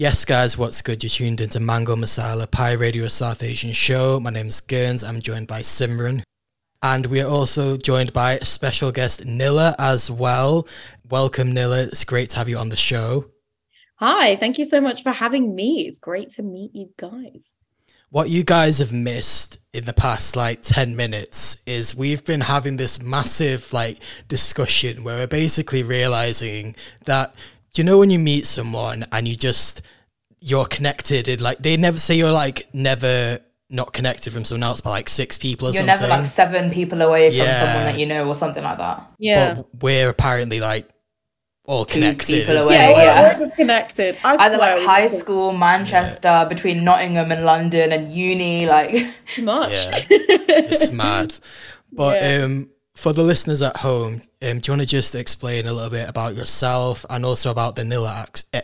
Yes, guys, what's good? You're tuned into Mango Masala Pie Radio South Asian Show. My name is GVRNZ. I'm joined by Simran. And we are also joined by special guest Nila as well. Welcome, Nila. It's great to have you on the show. Hi, thank you so much for having me. It's great to meet you guys. What you guys have missed in the past like 10 minutes is we've been having this massive like discussion where we're basically realizing that you know when you meet someone and you just you're connected and like they never say you're like never not connected from someone else by like six people or You're something. never like seven people away from Yeah. someone that you know or something like that. Yeah. But we're apparently like all connected. people It's away, yeah, we're, yeah. we're connected. I Either swear like we high just school, Manchester, between Nottingham and London and uni, like too much. Yeah. it's mad. But Yeah. um, for the listeners at home, um, do you want to just explain a little bit about yourself and also about the Nila ex- eh,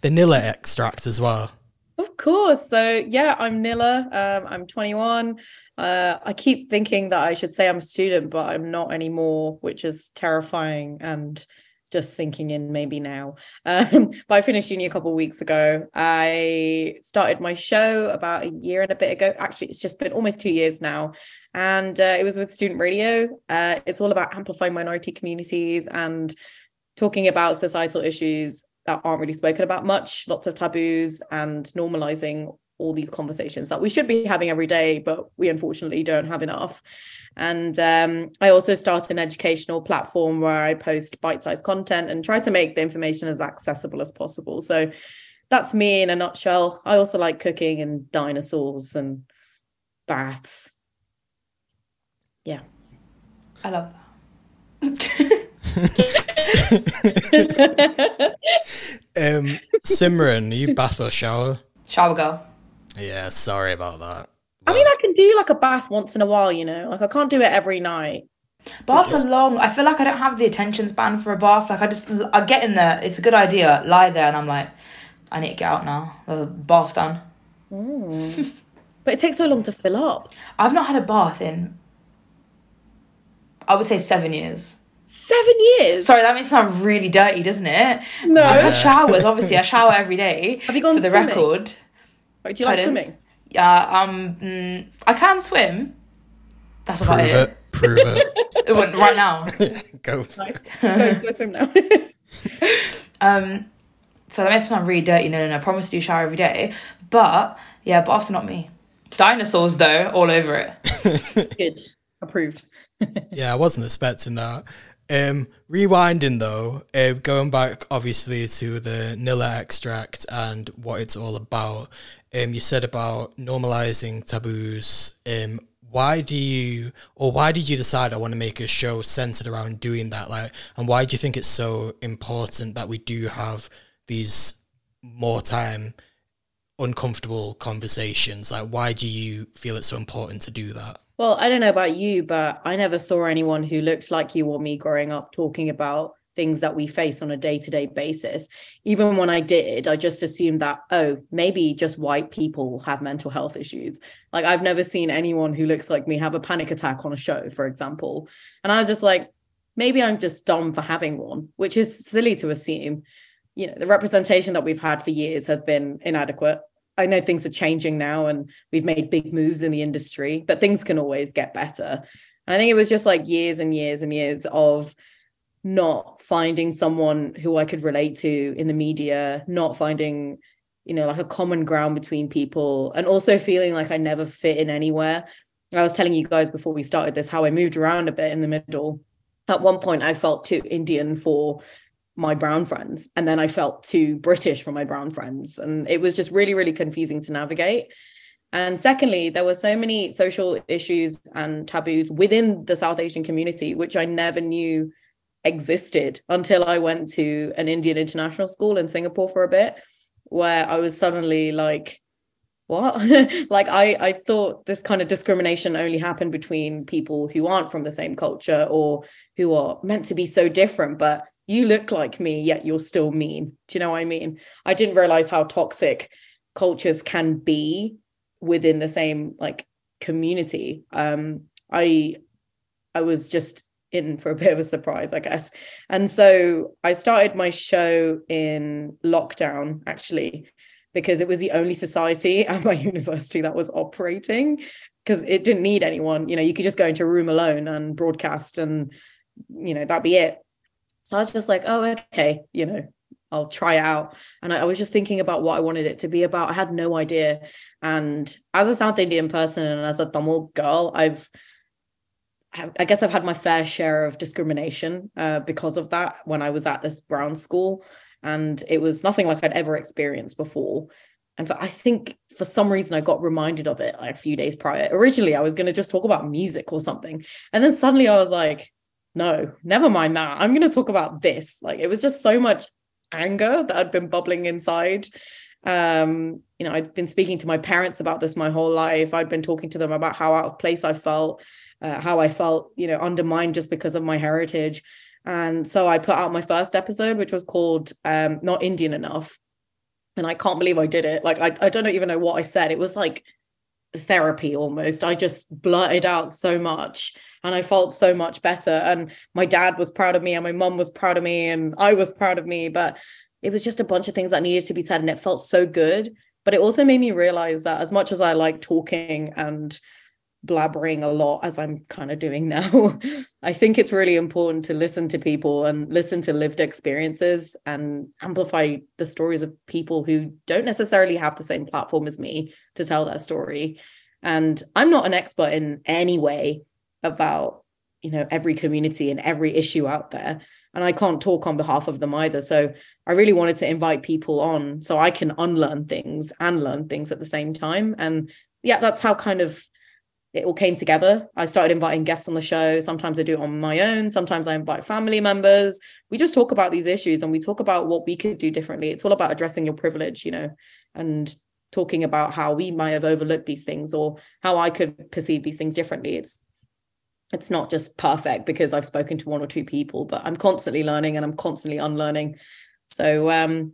the Nila extract as well? Of course. So yeah, I'm Nila. Um, I'm 21. Uh, I keep thinking that I should say I'm a student, but I'm not anymore, which is terrifying and just sinking in maybe now. Um, but I finished uni a couple of weeks ago. I started my show about a year and a bit ago. Actually, it's just been almost two years now. And uh, it was with Student Radio. Uh, it's all about amplifying minority communities and talking about societal issues that aren't really spoken about much, lots of taboos, and normalizing all these conversations that we should be having every day, but we unfortunately don't have enough. And um, I also started an educational platform where I post bite sized content and try to make the information as accessible as possible. So that's me in a nutshell. I also like cooking and dinosaurs and baths. Yeah. I love that. Um, Simran, are you bath or shower? Shower girl. Yeah, sorry about that. I mean, I can do like a bath once in a while, you know, like I can't do it every night. Baths are long. I feel like I don't have the attention span for a bath. Like I just, I get in there. It's a good idea. Lie there, and I'm like, I need to get out now. The bath's done. But it takes so long to fill up. I've not had a bath in, I would say seven years. Seven years. Sorry, that makes it sound really dirty, doesn't it? No. I've had showers. Obviously, I shower every day. Have you gone for the swimming? record? Wait, do you like Pardon? swimming? Yeah, um, mm, I can swim. That's about Prove it. it. Prove it. It wouldn't right now. Go. Nice. go, go swim now. Um, so that makes me sound really dirty. No, no, no. I promise to do shower every day. But yeah, baths are not me. Dinosaurs though, all over it. Good. Approved. Yeah, I wasn't expecting that. Um, rewinding though, uh, going back obviously to the Nila extract and what it's all about. Um, you said about normalizing taboos. Um, why do you, or why did you decide I want to make a show centered around doing that? Like, and why do you think it's so important that we do have these more time uncomfortable conversations? Like, why do you feel it's so important to do that? Well, I don't know about you, but I never saw anyone who looked like you or me growing up talking about things that we face on a day to day basis. Even when I did, I just assumed that, oh, maybe just white people have mental health issues. Like, I've never seen anyone who looks like me have a panic attack on a show, for example. And I was just like, maybe I'm just dumb for having one, which is silly to assume. You know, the representation that we've had for years has been inadequate. I know things are changing now and we've made big moves in the industry, but things can always get better. I think it was just like years and years and years of not finding someone who I could relate to in the media, not finding, you know, like a common ground between people, and also feeling like I never fit in anywhere. I was telling you guys before we started this how I moved around a bit in the middle. At one point, I felt too Indian for my brown friends and then i felt too british for my brown friends and it was just really really confusing to navigate. And secondly there were so many social issues and taboos within the south asian community which i never knew existed until i went to an indian international school in singapore for a bit where i was suddenly like what? Like i i thought this kind of discrimination only happened between people who aren't from the same culture or who are meant to be so different but you look like me yet you're still mean do you know what i mean i didn't realize how toxic cultures can be within the same like community um i i was just in for a bit of a surprise, I guess. And so I started my show in lockdown, actually, because it was the only society at my university that was operating because it didn't need anyone. You know, you could just go into a room alone and broadcast, and you know that'd be it. So I was just like, oh, okay, you know, I'll try out. And I, I, was just thinking about what I wanted it to be about. I had no idea. And as a South Indian person and as a Tamil girl, I've I guess I've had my fair share of discrimination uh, because of that when I was at this brown school. And it was nothing like I'd ever experienced before. And for, I think for some reason I got reminded of it like a few days prior. Originally, I was going to just talk about music or something. And then suddenly I was like, no, never mind that. I'm going to talk about this. Like it was just so much anger that had been bubbling inside. Um, you know, I'd been speaking to my parents about this my whole life. I'd been talking to them about how out of place I felt, uh, how I felt, you know, undermined just because of my heritage. And so I put out my first episode, which was called um, Not Indian Enough and I can't believe I did it. Like I, I don't even know what I said. It was like therapy almost. I just blurted out so much and I felt so much better. And my dad was proud of me and my mom was proud of me and I was proud of me. But it was just a bunch of things that needed to be said and it felt so good. But it also made me realize that as much as I like talking and blabbering a lot as I'm kind of doing now. I think it's really important to listen to people and listen to lived experiences and amplify the stories of people who don't necessarily have the same platform as me to tell their story. And I'm not an expert in any way about, you know, every community and every issue out there. And I can't talk on behalf of them either. So I really wanted to invite people on so I can unlearn things and learn things at the same time. And yeah, that's how kind of it all came together. I started inviting guests on the show. Sometimes I do it on my own. Sometimes I invite family members. We just talk about these issues and we talk about what we could do differently. It's all about addressing your privilege, you know, and talking about how we might have overlooked these things or how I could perceive these things differently. It's it's not just perfect because I've spoken to one or two people, but I'm constantly learning and I'm constantly unlearning. So um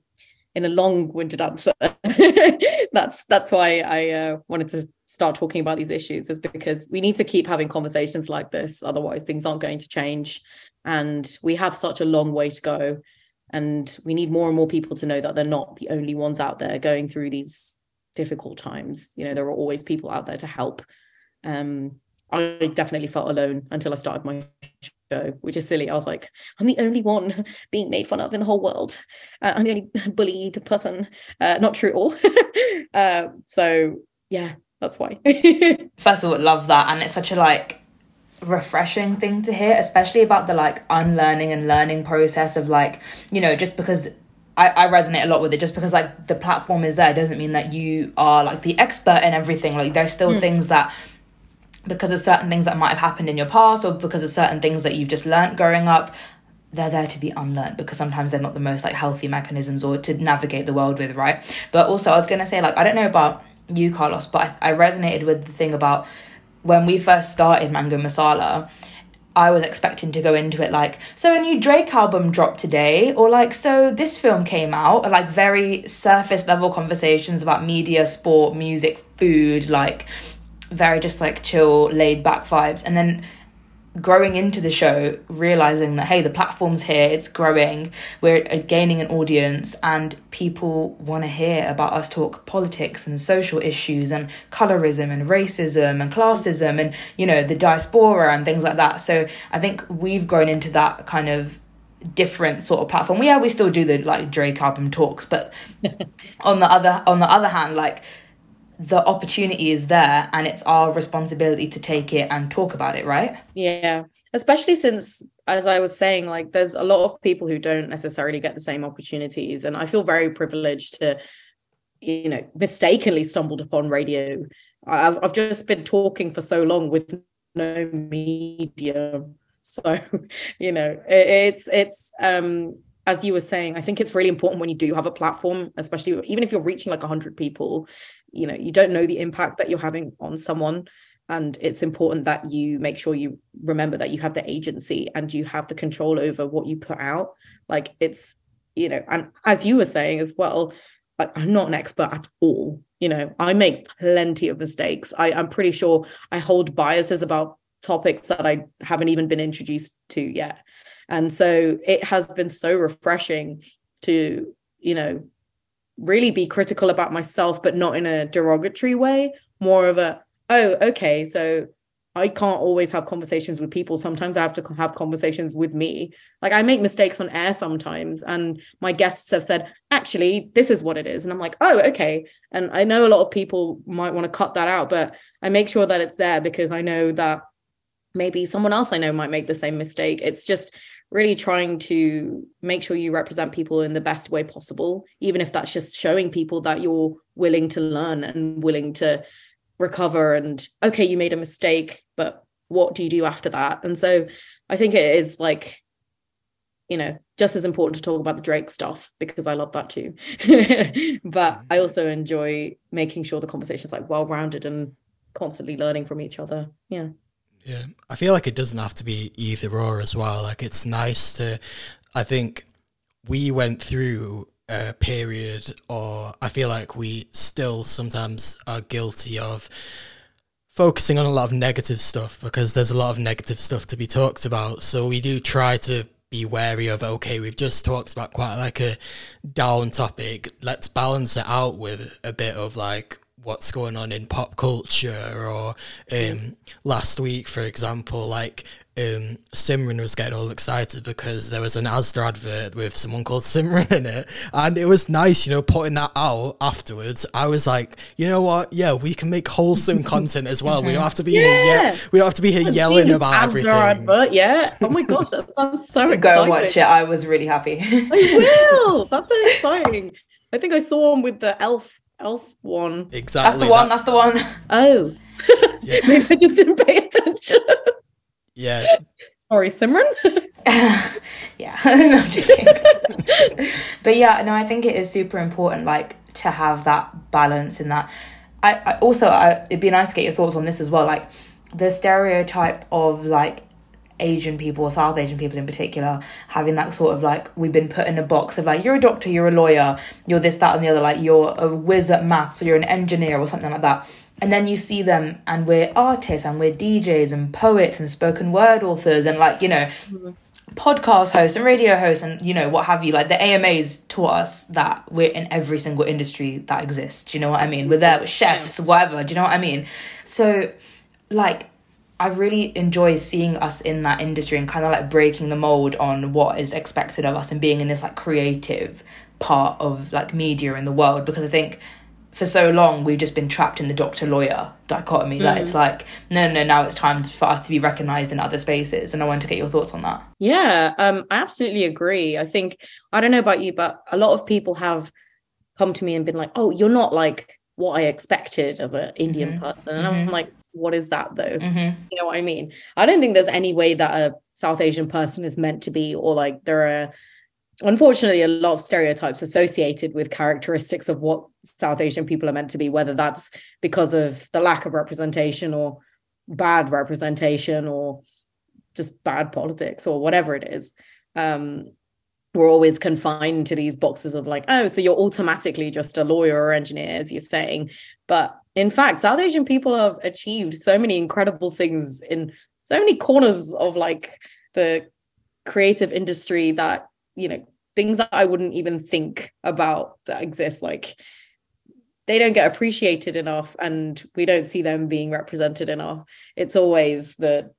in a long-winded answer, that's that's why I uh, wanted to start talking about these issues is because we need to keep having conversations like this otherwise things aren't going to change. And we have such a long way to go and we need more and more people to know that they're not the only ones out there going through these difficult times. You know there are always people out there to help. Um i definitely felt alone until i started my show which is silly. I was like i'm the only one being made fun of in the whole world. Uh, i'm the only bullied person. Uh, not true at all. Uh, so yeah that's why. First of all, love that, and it's such a like refreshing thing to hear, especially about the like unlearning and learning process of like you know just because I, I resonate a lot with it just because like the platform is there doesn't mean that you are like the expert in everything like there's still mm. things that because of certain things that might have happened in your past or because of certain things that you've just learned growing up they're there to be unlearned because sometimes they're not the most like healthy mechanisms or to navigate the world with right but also i was going to say like i don't know about you, Carlos, but I, I resonated with the thing about when we first started Mango Masala. I was expecting to go into it like, so a new Drake album dropped today, or like, so this film came out, like very surface level conversations about media, sport, music, food, like very just like chill, laid back vibes. And then growing into the show, realizing that hey, the platform's here, it's growing, we're uh, gaining an audience, and people want to hear about us talk politics and social issues and colorism and racism and classism and you know the diaspora and things like that. So I think we've grown into that kind of different sort of platform. Yeah, we still do the like Drake album talks, but on the other on the other hand, like the opportunity is there and it's our responsibility to take it and talk about it right? Yeah. Especially since as i was saying like there's a lot of people who don't necessarily get the same opportunities. And i feel very privileged to you know mistakenly stumbled upon radio. I've, I've just been talking for so long with no media. So you know it, it's it's um as you were saying, I think it's really important when you do have a platform, especially even if you're reaching like 100 people, you know, you don't know the impact that you're having on someone. And it's important that you make sure you remember that you have the agency and you have the control over what you put out. Like it's, you know, and as you were saying as well, I'm not an expert at all. You know, I make plenty of mistakes. I, I'm pretty sure I hold biases about topics that I haven't even been introduced to yet. And so it has been so refreshing to, you know, really be critical about myself, but not in a derogatory way, more of a, oh, okay, so I can't always have conversations with people. Sometimes I have to have conversations with me. Like I make mistakes on air sometimes, and my guests have said, actually, this is what it is. And I'm like, oh, okay. And I know a lot of people might want to cut that out, but I make sure that it's there because I know that maybe someone else I know might make the same mistake. It's just really trying to make sure you represent people in the best way possible, even if that's just showing people that you're willing to learn and willing to recover and okay you made a mistake but what do you do after that? And so i think it is like you know just as important to talk about the drake stuff because i love that too. But i mm-hmm. also enjoy making sure the conversation is like well rounded and constantly learning from each other. Yeah yeah i feel like it doesn't have to be either or as well like it's nice to i think we went through a period, or I feel like we still sometimes are guilty of focusing on a lot of negative stuff because there's a lot of negative stuff to be talked about. So we do try to be wary of okay, we've just talked about quite like a down topic. Let's balance it out with a bit of like what's going on in pop culture or um, last week for example like um, Simran was getting all excited because there was an Asda advert with someone called Simran in it, and it was nice, you know, putting that out afterwards. I was like, you know what? Yeah, we can make wholesome content as well. We don't have to be yeah. here, we don't have to be here yelling about Asda everything. Advert, yeah. Oh my gosh, that sounds so exciting. Go and watch it. I was really happy. I will. That's so exciting. I think I saw one with the elf elf one. Exactly. That's the one. That's the one. Oh. Yeah. Maybe I just didn't pay attention. Yeah. Sorry, Simran. yeah, no, I'm joking. but yeah, no, I think it is super important, like to have that balance in that. I, I also, I, it'd be nice to get your thoughts on this as well. Like the stereotype of like Asian people, or South Asian people in particular, having that sort of like we've been put in a box of like you're a doctor, you're a lawyer, you're this, that, and the other. Like you're a whiz at maths, or you're an engineer, or something like that. And then you see them and we're artists and we're DJs and poets and spoken word authors and like you know mm-hmm. podcast hosts and radio hosts and you know what have you. Like the AMAs taught us that we're in every single industry that exists. Do you know what I mean? We're there with chefs whatever. Do you know what I mean? So like I really enjoy seeing us in that industry and kind of like breaking the mold on what is expected of us and being in this like creative part of like media in the world because I think for so long we've just been trapped in the doctor lawyer dichotomy mm. that it's mm. like no no now it's time for us to be recognized in other spaces and i want to get your thoughts on that yeah um i absolutely agree i think i don't know about you but a lot of people have come to me and been like oh you're not like what i expected of an indian mm-hmm. person and mm-hmm. i'm like what is that though mm-hmm. you know what i mean i don't think there's any way that a south asian person is meant to be or like there are unfortunately a lot of stereotypes associated with characteristics of what South Asian people are meant to be, whether that's because of the lack of representation or bad representation or just bad politics or whatever it is. Um, we're always confined to these boxes of like, oh, so you're automatically just a lawyer or engineer, as you're saying. But in fact, South Asian people have achieved so many incredible things in so many corners of like the creative industry that you know things that I wouldn't even think about that exist like they don't get appreciated enough and we don't see them being represented enough it's always the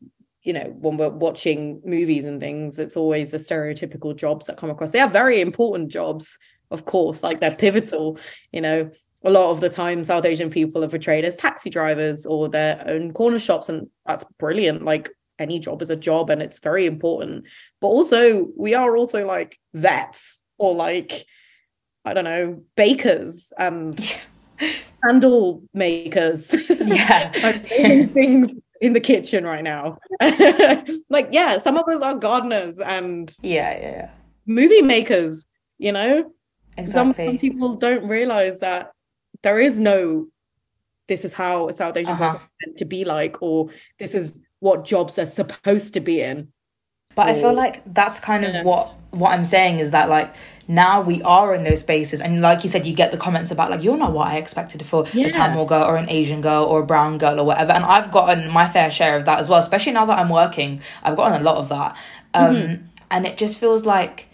you know when we're watching movies and things it's always the stereotypical jobs that come across. They are very important jobs of course like they're pivotal you know. A lot of the time south asian people are portrayed as taxi drivers or their own corner shops and that's brilliant. Like any job is a job and it's very important. But also we are also like vets or like i don't know bakers and candle makers. Yeah. Things in the kitchen right now like yeah some of us are gardeners and yeah yeah, yeah. movie makers you know exactly. some, some people don't realize that there is no this is how a South Asian uh-huh. person is meant to be like, or this is what jobs they're supposed to be in. But I feel like that's kind of Yeah. what what I'm saying is that like now we are in those spaces. And like you said you get the comments about like you're not what I expected for Yeah. a Tamil girl or an Asian girl or a brown girl or whatever. And I've gotten my fair share of that as well especially now that I'm working. I've gotten a lot of that. Um Mm-hmm. and it just feels like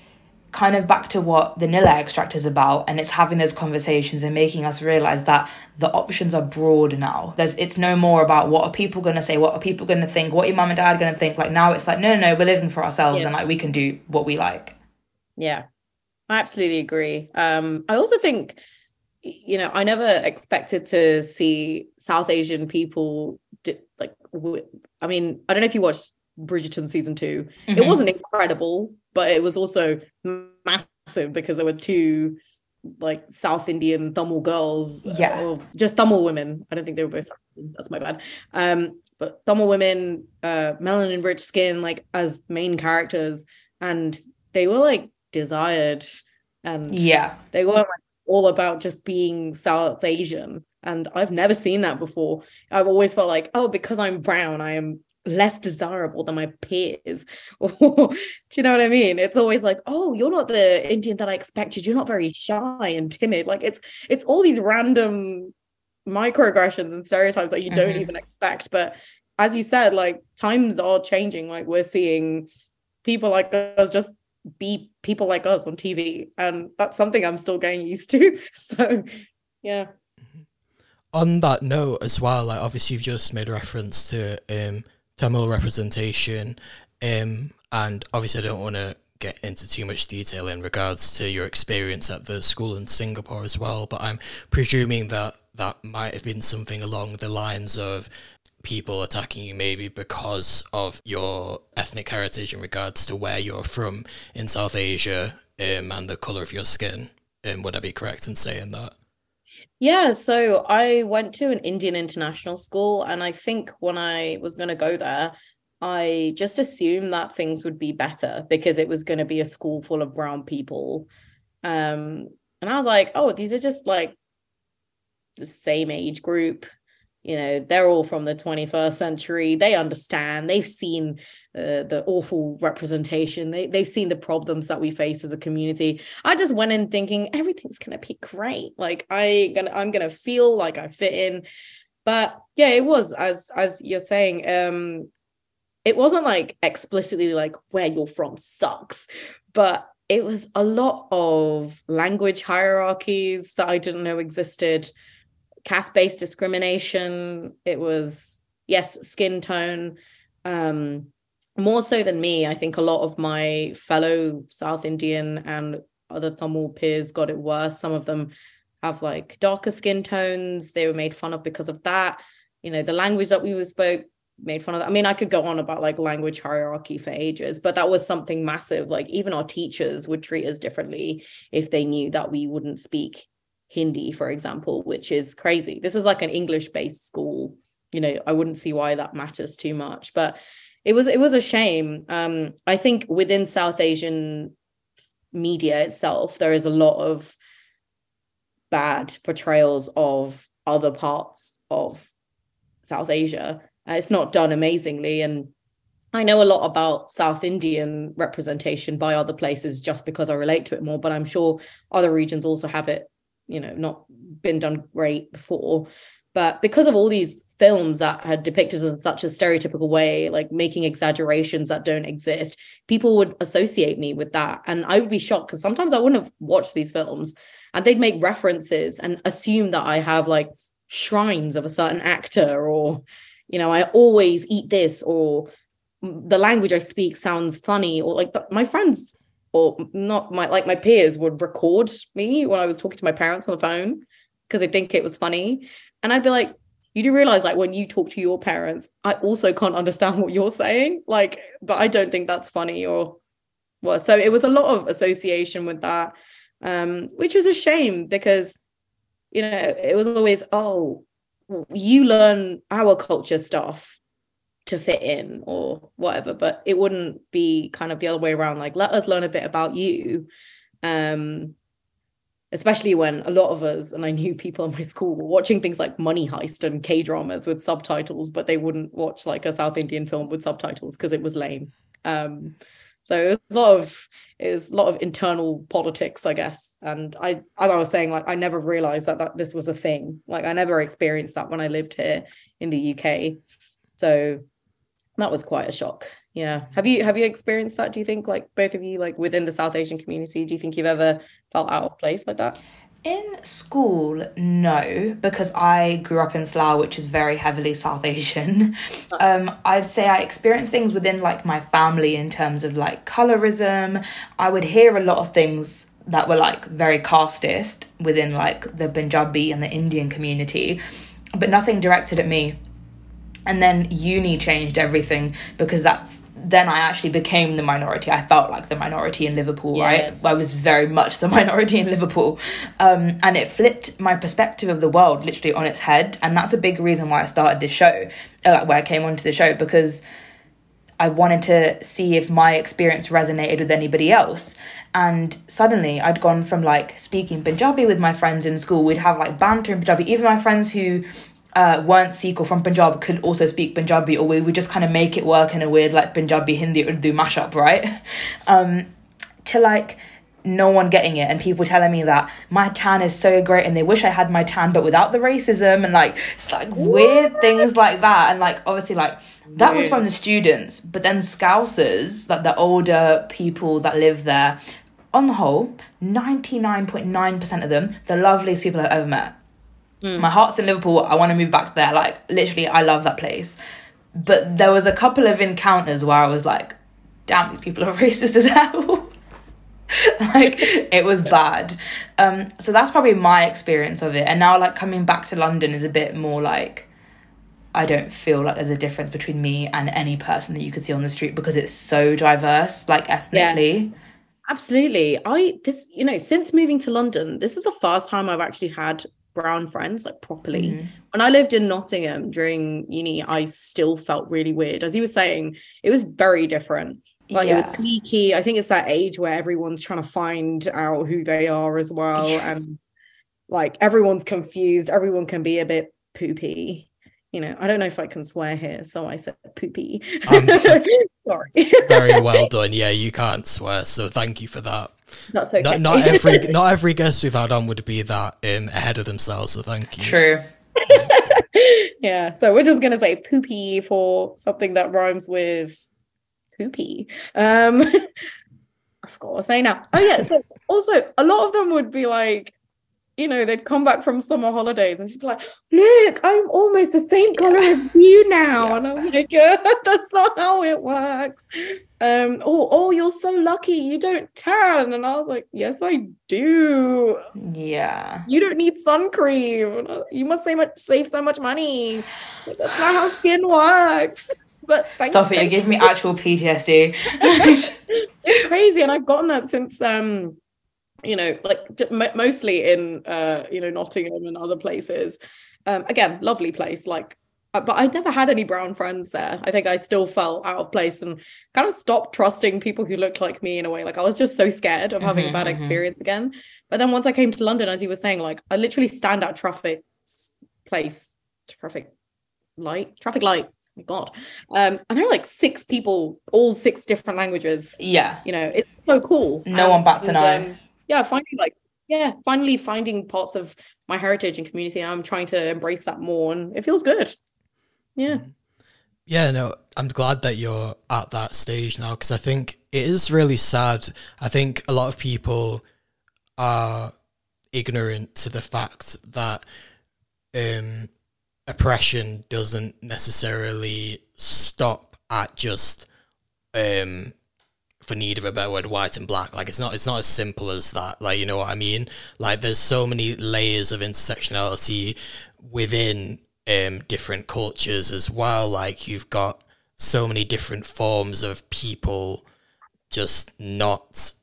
kind of back to what the Nila extract is about and it's having those conversations and making us realize that the options are broad now. There's it's no more about what are people going to say what are people going to think what your mum and dad are going to think. Like now it's like no no no we're living for ourselves Yeah. and like we can do what we like. Yeah, I absolutely agree. Um, I also think, you know, I never expected to see South Asian people di- like. W- I mean, I don't know if you watched Bridgerton season 2 It Mhm. wasn't incredible, but it was also massive because there were two like South Indian Tamil girls, uh, Yeah. or just Tamil women. I don't think they were both. That's my bad. Um, but Tamil women, uh, melanin rich skin, like as main characters, and they were like desired, and yeah they weren't like all about just being South Asian. And I've never seen that before. I've always felt like, oh, because I'm brown, I am less desirable than my peers. Or do you know what I mean? It's always like, oh, you're not the Indian that I expected. You're not very shy and timid. Like it's it's all these random microaggressions and stereotypes that you don't Mhm. even expect. But as you said, like times are changing. Like we're seeing people like us just be people like us on TV. And that's something I'm still getting used to. So yeah. on that note as well, like obviously you've just made reference to um Tamil representation, um, and obviously I don't want to get into too much detail in regards to your experience at the school in Singapore as well, but I'm presuming that that might have been something along the lines of people attacking you maybe because of your ethnic heritage in regards to where you're from in South Asia um, and the colour of your skin. Um, would I be correct in saying that? Yeah, so I went to an Indian international school, and I think when I was going to go there, I just assumed that things would be better because it was going to be a school full of brown people. Um, and I was like, oh, these are just like the same age group. You know, they're all from the 21st century. They understand. They've seen uh, the awful representation. They they've seen the problems that we face as a community. I just went in thinking everything's gonna be great. Like I gonna I'm gonna feel like I fit in. But yeah, it was as as you're saying. Um, it wasn't like explicitly like where you're from sucks, but it was a lot of language hierarchies that I didn't know existed, caste-based discrimination. It was yes, skin tone. Um, more so than me, I think a lot of my fellow South Indian and other Tamil peers got it worse. Some of them have like darker skin tones. They were made fun of because of that. You know, the language that we spoke made fun of. I mean, I could go on about like language hierarchy for ages, but that was something massive. Like even our teachers would treat us differently if they knew that we wouldn't speak Hindi, for example, which is crazy. This is like an English-based school. You know, I wouldn't see why that matters too much, but it was it was a shame. Um, I think within South Asian media itself, there is a lot of bad portrayals of other parts of South Asia. Uh, it's not done amazingly, and I know a lot about South Indian representation by other places just because I relate to it more. But I'm sure other regions also have it, you know, not been done great before. But because of all these films that had depicted us in such a stereotypical way, like making exaggerations that don't exist, people would associate me with that. And I would be shocked because sometimes I wouldn't have watched these films and they'd make references and assume that I have like shrines of a certain actor or, you know, I always eat this or mm, the language I speak sounds funny or like but my friends or not my like my peers would record me when I was talking to my parents on the phone because they think it was funny. And I'd be like, you do realize like when you talk to your parents, I also can't understand what you're saying. Like, but I don't think that's funny or well, so it was a lot of association with that. Um, which was a shame because you know it was always, oh, you learn our culture stuff to fit in or whatever, but it wouldn't be kind of the other way around. Like, let us learn a bit about you. Um, especially when a lot of us and I knew people in my school were watching things like Money Heist and K dramas with subtitles, but they wouldn't watch like a South Indian film with subtitles because it was lame. Um, so it was a lot of it was a lot of internal politics, I guess. And I, as I was saying, like I never realized that that this was a thing. Like I never experienced that when I lived here in the UK. So that was quite a shock. Yeah. Have you have you experienced that? Do you think like both of you like within the South Asian community? Do you think you've ever felt out of place like that? In school, no, because I grew up in Slough, which is very heavily South Asian. Um, I'd say I experienced things within like my family in terms of like colorism. I would hear a lot of things that were like very casteist within like the Punjabi and the Indian community, but nothing directed at me. And then uni changed everything because that's then I actually became the minority. I felt like the minority in Liverpool, yeah. right? I was very much the minority in Liverpool. Um, and it flipped my perspective of the world literally on its head. And that's a big reason why I started this show, uh, like where I came onto the show, because I wanted to see if my experience resonated with anybody else. And suddenly I'd gone from like speaking Punjabi with my friends in school, we'd have like banter in Punjabi. Even my friends who uh, weren't Sikh or from Punjab could also speak Punjabi, or we would just kind of make it work in a weird like Punjabi Hindi Urdu mashup, right? Um, to like no one getting it and people telling me that my tan is so great and they wish I had my tan but without the racism and like it's like what? weird things like that and like obviously like that weird. was from the students but then scousers like the older people that live there on the whole 99.9% of them the loveliest people I've ever met Mm. My heart's in Liverpool. I want to move back there. Like literally, I love that place. But there was a couple of encounters where I was like, "Damn, these people are racist as hell." like it was bad. Um, so that's probably my experience of it. And now, like coming back to London is a bit more like. I don't feel like there's a difference between me and any person that you could see on the street because it's so diverse, like ethnically. Yeah. Absolutely. I this you know, since moving to London, this is the first time I've actually had brown friends like properly. Mm-hmm. When I lived in Nottingham during uni, I still felt really weird. As he was saying, it was very different. Like yeah. it was cliquey. I think it's that age where everyone's trying to find out who they are as well. and like everyone's confused. Everyone can be a bit poopy. You know, I don't know if I can swear here, so I said poopy. Um, Sorry. very well done. Yeah, you can't swear, so thank you for that. That's okay. Not, not every not every guest we've had on would be that um, ahead of themselves. So thank you. True. yeah. So we're just gonna say poopy for something that rhymes with poopy. Um, I forgot what I was saying now. Oh yeah. So also, a lot of them would be like, you know, they'd come back from summer holidays and she'd be like, look, I'm almost the same color as you now. Yeah. And I'm like, yeah, that's not how it works. Um, oh, oh, you're so lucky you don't tan. And I was like, yes, I do. Yeah. You don't need sun cream. You must save much save so much money. That's not how skin works. But stop it, you're giving me actual PTSD. it's crazy, and I've gotten that since um you know, like mostly in uh, you know Nottingham and other places. Um, again, lovely place. Like, uh, but I never had any brown friends there. I think I still felt out of place and kind of stopped trusting people who looked like me in a way. Like I was just so scared of having mm-hmm, a bad mm-hmm. experience again. But then once I came to London, as you were saying, like I literally stand at traffic place, traffic light, traffic light my god um and there are like six people all six different languages yeah you know it's so cool no and, one bats an eye um, yeah finally, like yeah finally finding parts of my heritage and community i'm trying to embrace that more and it feels good. Yeah. Mm-hmm. yeah no i'm glad that you're at that stage now because i think it is really sad. I think a lot of people are ignorant to the fact that um, oppression doesn't necessarily stop at just um, for need of a better word, white and black. Like it's not it's not as simple as that. Like you know what I mean? Like there's so many layers of intersectionality within um, different cultures as well. Like you've got so many different forms of people just not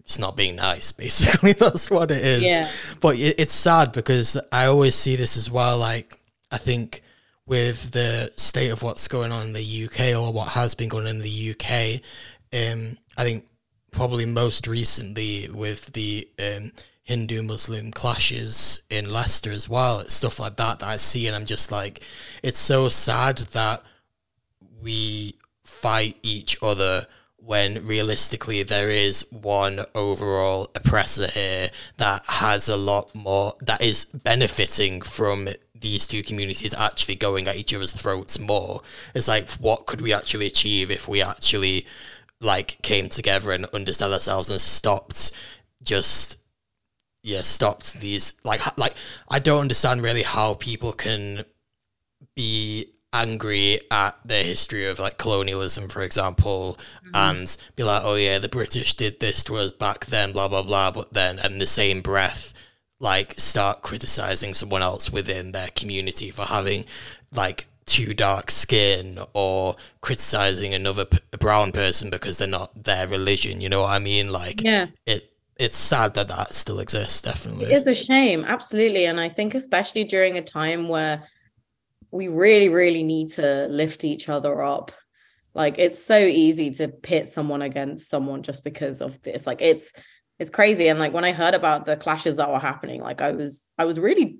it's not being nice basically that's what it is yeah. but it, it's sad because i always see this as well like i think with the state of what's going on in the uk or what has been going on in the uk um, I think probably most recently with the um, Hindu Muslim clashes in Leicester as well. It's stuff like that that I see, and I'm just like, it's so sad that we fight each other when realistically there is one overall oppressor here that has a lot more that is benefiting from these two communities actually going at each other's throats more. It's like what could we actually achieve if we actually like came together and understand ourselves and stopped just yeah stopped these like like I don't understand really how people can be angry at the history of like colonialism, for example, mm-hmm. and be like, oh yeah, the British did this to us back then, blah blah blah. But then, in the same breath, like start criticizing someone else within their community for having like too dark skin or criticizing another p- brown person because they're not their religion. You know what I mean? Like, yeah, it. It's sad that that still exists. Definitely, it's a shame, absolutely, and I think especially during a time where we really, really need to lift each other up. Like it's so easy to pit someone against someone just because of this. Like it's it's crazy. And like when I heard about the clashes that were happening, like I was I was really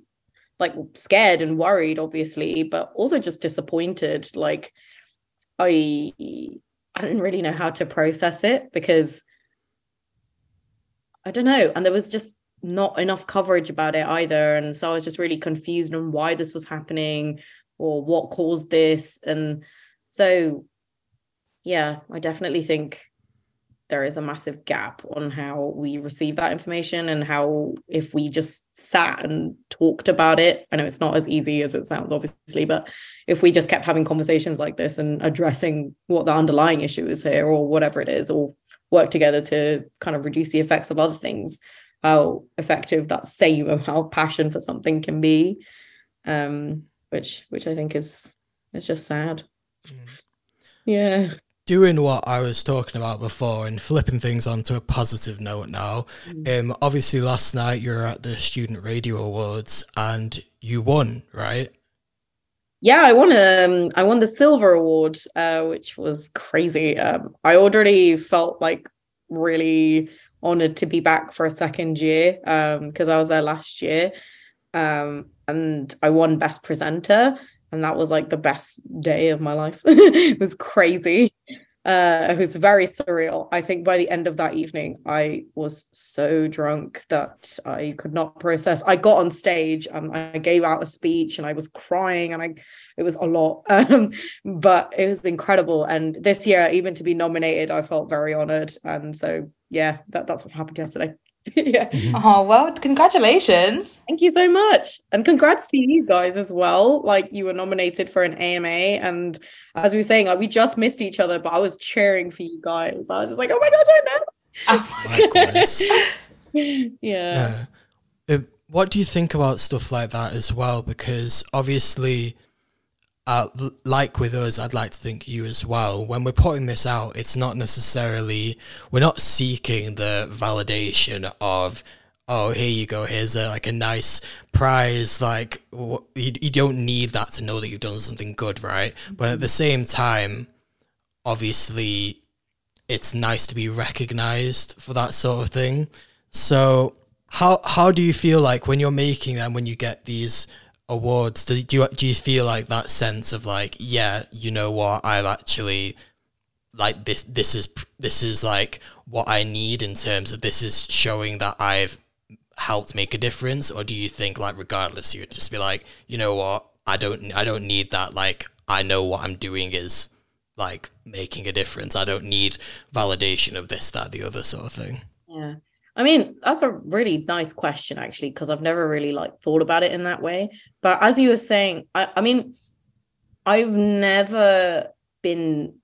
like scared and worried, obviously, but also just disappointed. Like I I didn't really know how to process it because I don't know. And there was just not enough coverage about it either. And so I was just really confused on why this was happening, or what caused this and so yeah i definitely think there is a massive gap on how we receive that information and how if we just sat and talked about it i know it's not as easy as it sounds obviously but if we just kept having conversations like this and addressing what the underlying issue is here or whatever it is or work together to kind of reduce the effects of other things how effective that same amount of passion for something can be um which which I think is is just sad. Mm. Yeah. Doing what I was talking about before and flipping things onto a positive note now. Mm. Um, obviously, last night you were at the Student Radio Awards and you won, right? Yeah, I won. Um, I won the silver award, uh, which was crazy. Um, I already felt like really honored to be back for a second year because um, I was there last year. Um, and I won Best Presenter, and that was like the best day of my life. it was crazy. Uh, it was very surreal. I think by the end of that evening, I was so drunk that I could not process. I got on stage and I gave out a speech, and I was crying, and I it was a lot, um, but it was incredible. And this year, even to be nominated, I felt very honored. And so, yeah, that, that's what happened yesterday. yeah. Mm-hmm. Oh, well, congratulations. Thank you so much. And congrats to you guys as well. Like you were nominated for an AMA. And as we were saying, like, we just missed each other, but I was cheering for you guys. I was just like, oh my God, I know. yeah. yeah. Uh, what do you think about stuff like that as well? Because obviously, uh, like with us, I'd like to think you as well. When we're putting this out, it's not necessarily we're not seeking the validation of oh here you go here's a, like a nice prize like you, you don't need that to know that you've done something good right mm-hmm. but at the same time obviously it's nice to be recognized for that sort of thing so how how do you feel like when you're making them when you get these awards do, do you do you feel like that sense of like yeah you know what I've actually like this this is this is like what I need in terms of this is showing that I've helped make a difference? Or do you think like regardless you'd just be like you know what I don't I don't need that like I know what I'm doing is like making a difference. I don't need validation of this that the other sort of thing. Yeah I mean, that's a really nice question, actually, because I've never really like thought about it in that way. But as you were saying, I, I mean, I've never been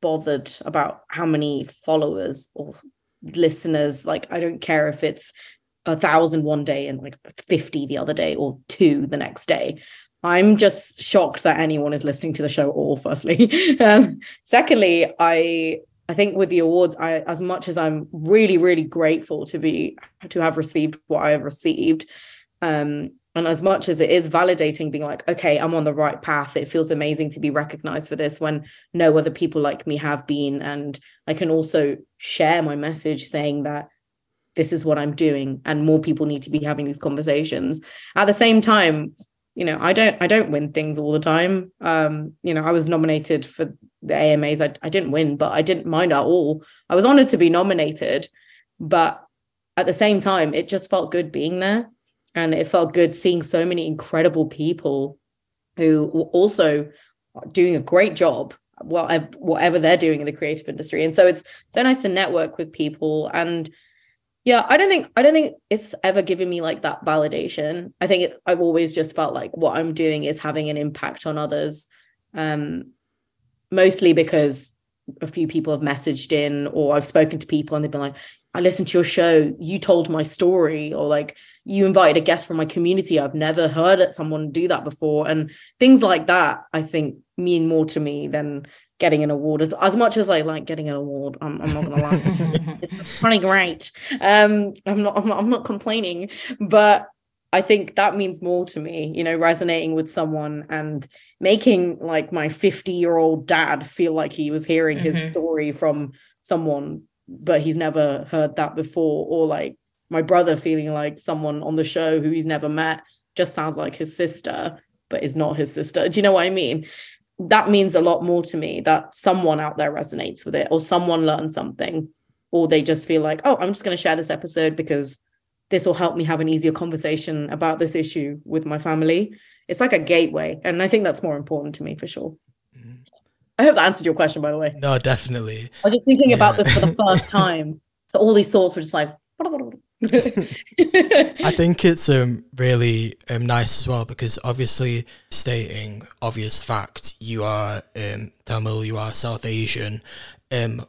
bothered about how many followers or listeners. Like, I don't care if it's a thousand one day and like 50 the other day or two the next day. I'm just shocked that anyone is listening to the show at all, firstly. um, secondly, I I think with the awards, I as much as I'm really, really grateful to be to have received what I have received, um, and as much as it is validating, being like, okay, I'm on the right path. It feels amazing to be recognized for this when no other people like me have been, and I can also share my message saying that this is what I'm doing, and more people need to be having these conversations. At the same time, you know, I don't I don't win things all the time. Um, you know, I was nominated for the AMAs. I, I didn't win, but I didn't mind at all. I was honored to be nominated, but at the same time, it just felt good being there. And it felt good seeing so many incredible people who were also doing a great job whatever they're doing in the creative industry and so it's so nice to network with people and yeah i don't think i don't think it's ever given me like that validation i think it, i've always just felt like what i'm doing is having an impact on others um mostly because a few people have messaged in or i've spoken to people and they've been like i listened to your show you told my story or like you invited a guest from my community. I've never heard someone do that before. And things like that, I think, mean more to me than getting an award. As, as much as I like getting an award, I'm, I'm not gonna lie. it's pretty great. Um, I'm not, I'm not I'm not complaining, but I think that means more to me, you know, resonating with someone and making like my 50 year old dad feel like he was hearing mm-hmm. his story from someone, but he's never heard that before, or like my brother feeling like someone on the show who he's never met just sounds like his sister but is not his sister do you know what i mean that means a lot more to me that someone out there resonates with it or someone learned something or they just feel like oh i'm just going to share this episode because this will help me have an easier conversation about this issue with my family it's like a gateway and i think that's more important to me for sure mm-hmm. i hope that answered your question by the way no definitely i was just thinking yeah. about this for the first time so all these thoughts were just like I think it's um, really um, nice as well because obviously stating obvious fact, you are um, Tamil, you are South Asian. Um,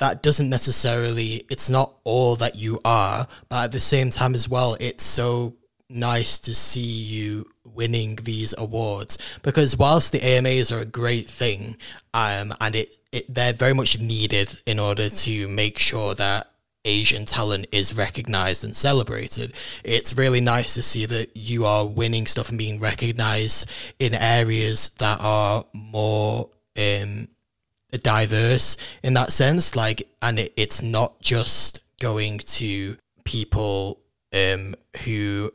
that doesn't necessarily, it's not all that you are, but at the same time as well, it's so nice to see you winning these awards because whilst the AMAs are a great thing, um, and it, it they're very much needed in order to make sure that Asian talent is recognized and celebrated. It's really nice to see that you are winning stuff and being recognized in areas that are more um, diverse in that sense. Like, and it, it's not just going to people um, who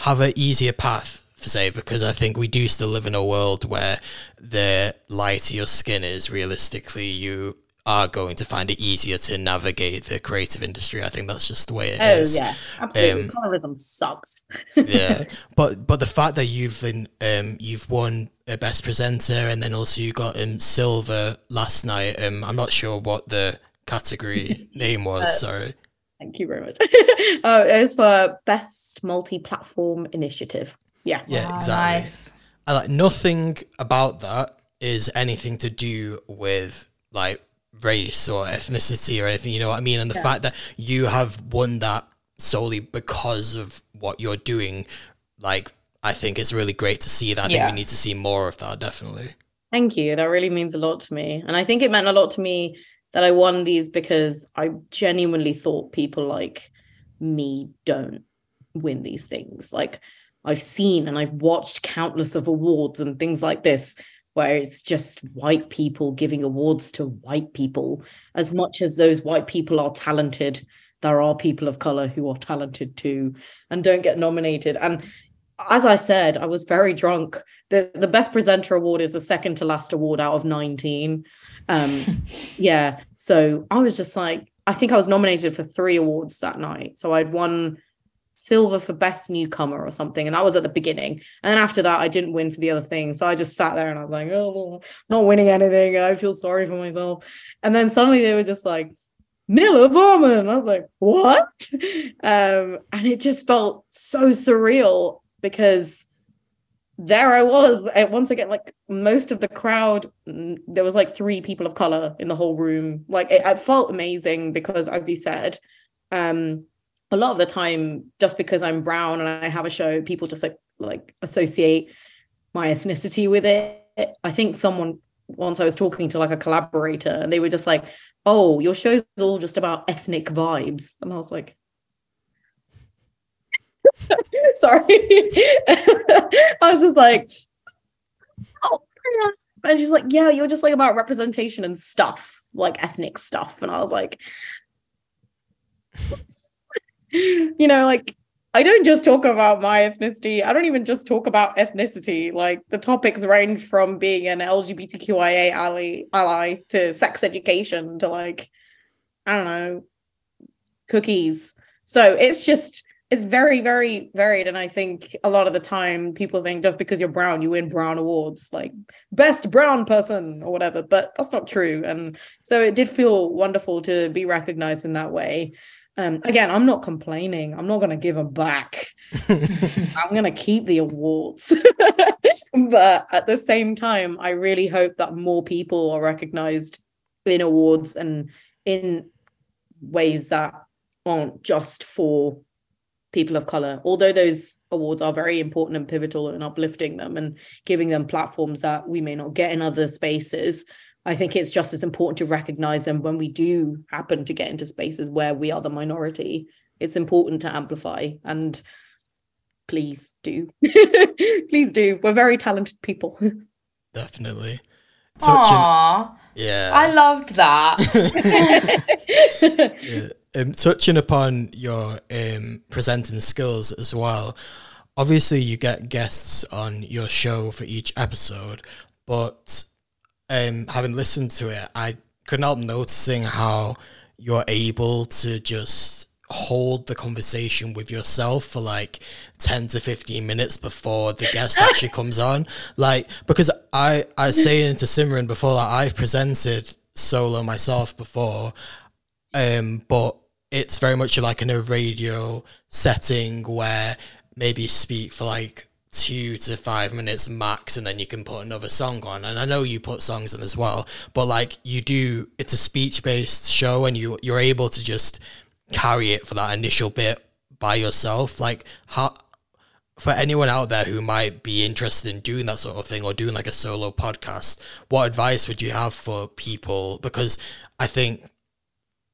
have an easier path for say because I think we do still live in a world where the lighter your skin is realistically you are going to find it easier to navigate the creative industry. I think that's just the way it oh, is. yeah, absolutely. Um, Colorism sucks. yeah, but but the fact that you've been um you've won a best presenter and then also you got um silver last night. Um, I'm not sure what the category name was. Uh, sorry. Thank you very much. oh, it was for best multi-platform initiative. Yeah. Yeah, wow, exactly. Nice. I like nothing about that is anything to do with like race or ethnicity or anything, you know what I mean? And the yeah. fact that you have won that solely because of what you're doing, like, I think it's really great to see that. I yeah. think we need to see more of that, definitely. Thank you. That really means a lot to me. And I think it meant a lot to me that I won these because I genuinely thought people like me don't win these things. Like, I've seen and I've watched countless of awards and things like this where it's just white people giving awards to white people. As much as those white people are talented, there are people of color who are talented too and don't get nominated. And as I said, I was very drunk. The the best presenter award is the second to last award out of 19. Um yeah. So I was just like, I think I was nominated for three awards that night. So I'd won silver for best newcomer or something. And that was at the beginning. And then after that, I didn't win for the other thing. So I just sat there and I was like, oh, not winning anything. I feel sorry for myself. And then suddenly they were just like, Nila Varman. I was like, what? Um, and it just felt so surreal because there I was. once again, like most of the crowd, mm, there was like three people of color in the whole room. Like it, it felt amazing because, as you said, um, a lot of the time just because i'm brown and i have a show people just like like associate my ethnicity with it. I think someone once i was talking to like a collaborator and they were just like oh your show's all just about ethnic vibes. And i was like sorry. I was just like oh and she's like yeah you're just like about representation and stuff like ethnic stuff. And i was like you know, like I don't just talk about my ethnicity. I don't even just talk about ethnicity. Like the topics range from being an LGBTQIA ally, ally to sex education to like, I don't know, cookies. So it's just it's very, very varied. And I think a lot of the time people think just because you're brown, you win brown awards, like best brown person or whatever. But that's not true. And so it did feel wonderful to be recognized in that way. Um, again, I'm not complaining. I'm not going to give them back. I'm going to keep the awards. but at the same time, I really hope that more people are recognized in awards and in ways that aren't just for people of color although those awards are very important and pivotal in uplifting them and giving them platforms that we may not get in other spaces i think it's just as important to recognize them when we do happen to get into spaces where we are the minority. It's important to amplify and please do. Please do. We're very talented people. Definitely. Aww. yeah. I loved that. Yeah. Um, touching upon your um, presenting skills as well, obviously you get guests on your show for each episode, but um, having listened to it, I couldn't help noticing how you're able to just hold the conversation with yourself for like 10 to 15 minutes before the guest actually comes on. Like because i i was saying to simran before that i've presented solo myself before um but it's very much like in a radio setting where maybe speak for like two to five minutes max and then you can put another song on and i know you put songs in as well but like you do it's a speech based show and you you're able to just carry it for that initial bit by yourself like how for anyone out there who might be interested in doing that sort of thing or doing like a solo podcast what advice would you have for people because i think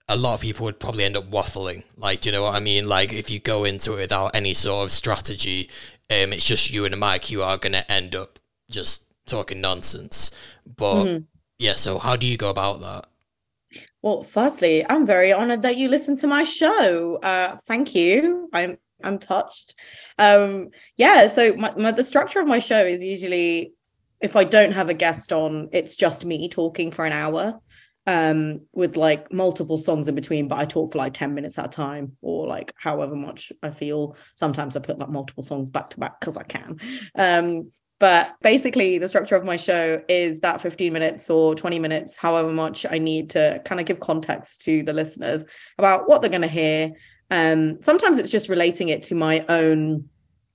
a lot of people would probably end up waffling. Like, do you know what I mean? Like, if you go into it without any sort of strategy, um, it's just you and a mic, you are going to end up just talking nonsense. But mm-hmm. yeah, so how do you go about that? Well, firstly, I'm very honored that you listen to my show. Uh, thank you. I'm I'm touched. Um, yeah, so my, my, the structure of my show is usually if I don't have a guest on, it's just me talking for an hour um with like multiple songs in between but i talk for like 10 minutes at a time or like however much i feel. Sometimes i put like multiple songs back to back because i can. Um but basically the structure of my show is that 15 minutes or 20 minutes however much i need to kind of give context to the listeners about what they're going to hear. Um sometimes it's just relating it to my own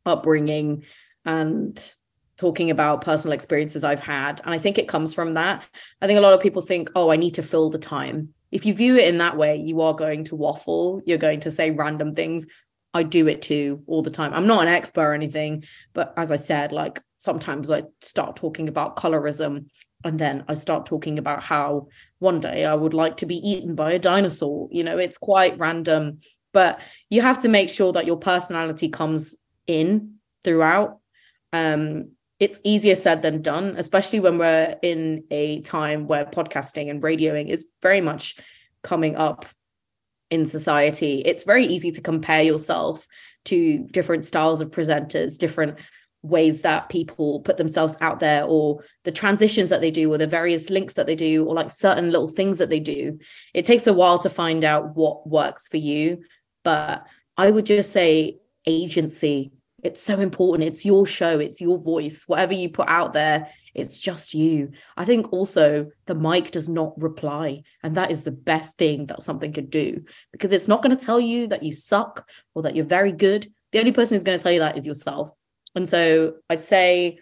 upbringing and talking about personal experiences I've had. And I think it comes from that. I think a lot of people think, oh, I need to fill the time. If you view it in that way, you are going to waffle. You're going to say random things. I do it too all the time. I'm not an expert or anything, but as I said, like sometimes I start talking about colorism and then I start talking about how one day I would like to be eaten by a dinosaur. You know, it's quite random, but you have to make sure that your personality comes in throughout. Um, it's easier said than done, especially when we're in a time where podcasting and radioing is very much coming up in society. It's very easy to compare yourself to different styles of presenters, different ways that people put themselves out there, or the transitions that they do, or the various links that they do, or like certain little things that they do. It takes a while to find out what works for you. But I would just say agency it's so important. It's your show, it's your voice. Whatever you put out there, it's just you. I think also the mic does not reply. And that is the best thing that something could do because it's not going to tell you that you suck or that you're very good. The only person who's going to tell you that is yourself. And so I'd say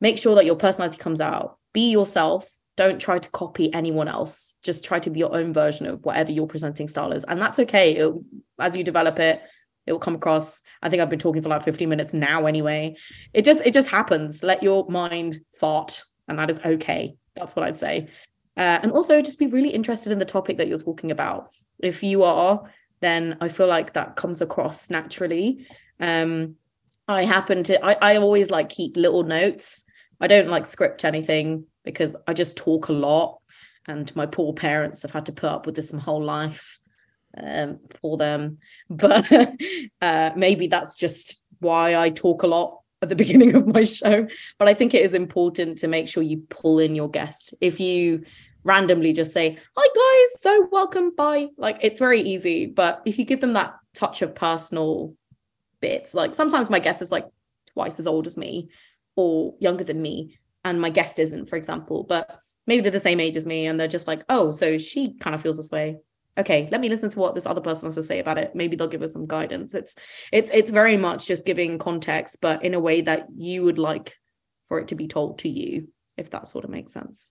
make sure that your personality comes out. Be yourself. Don't try to copy anyone else. Just try to be your own version of whatever your presenting style is. And that's okay. It, as you develop it, it will come across. I think i've been talking for like 15 minutes now anyway. It just it just happens. Let your mind fart and that is okay. That's what i'd say. Uh, and also just be really interested in the topic that you're talking about. If you are then i feel like that comes across naturally. Um i happen to i, I always like keep little notes. I don't like script anything because i just talk a lot and my poor parents have had to put up with this my whole life um, for them. But uh, maybe that's just why I talk a lot at the beginning of my show. But I think it is important to make sure you pull in your guest. If you randomly just say, Hi guys, so welcome, bye. Like it's very easy. But if you give them that touch of personal bits, like sometimes my guest is like twice as old as me or younger than me, and my guest isn't, for example, but maybe they're the same age as me and they're just like, oh, so she kind of feels this way. Okay, let me listen to what this other person has to say about it. Maybe they'll give us some guidance. It's it's it's very much just giving context, but in a way that you would like for it to be told to you, if that sort of makes sense.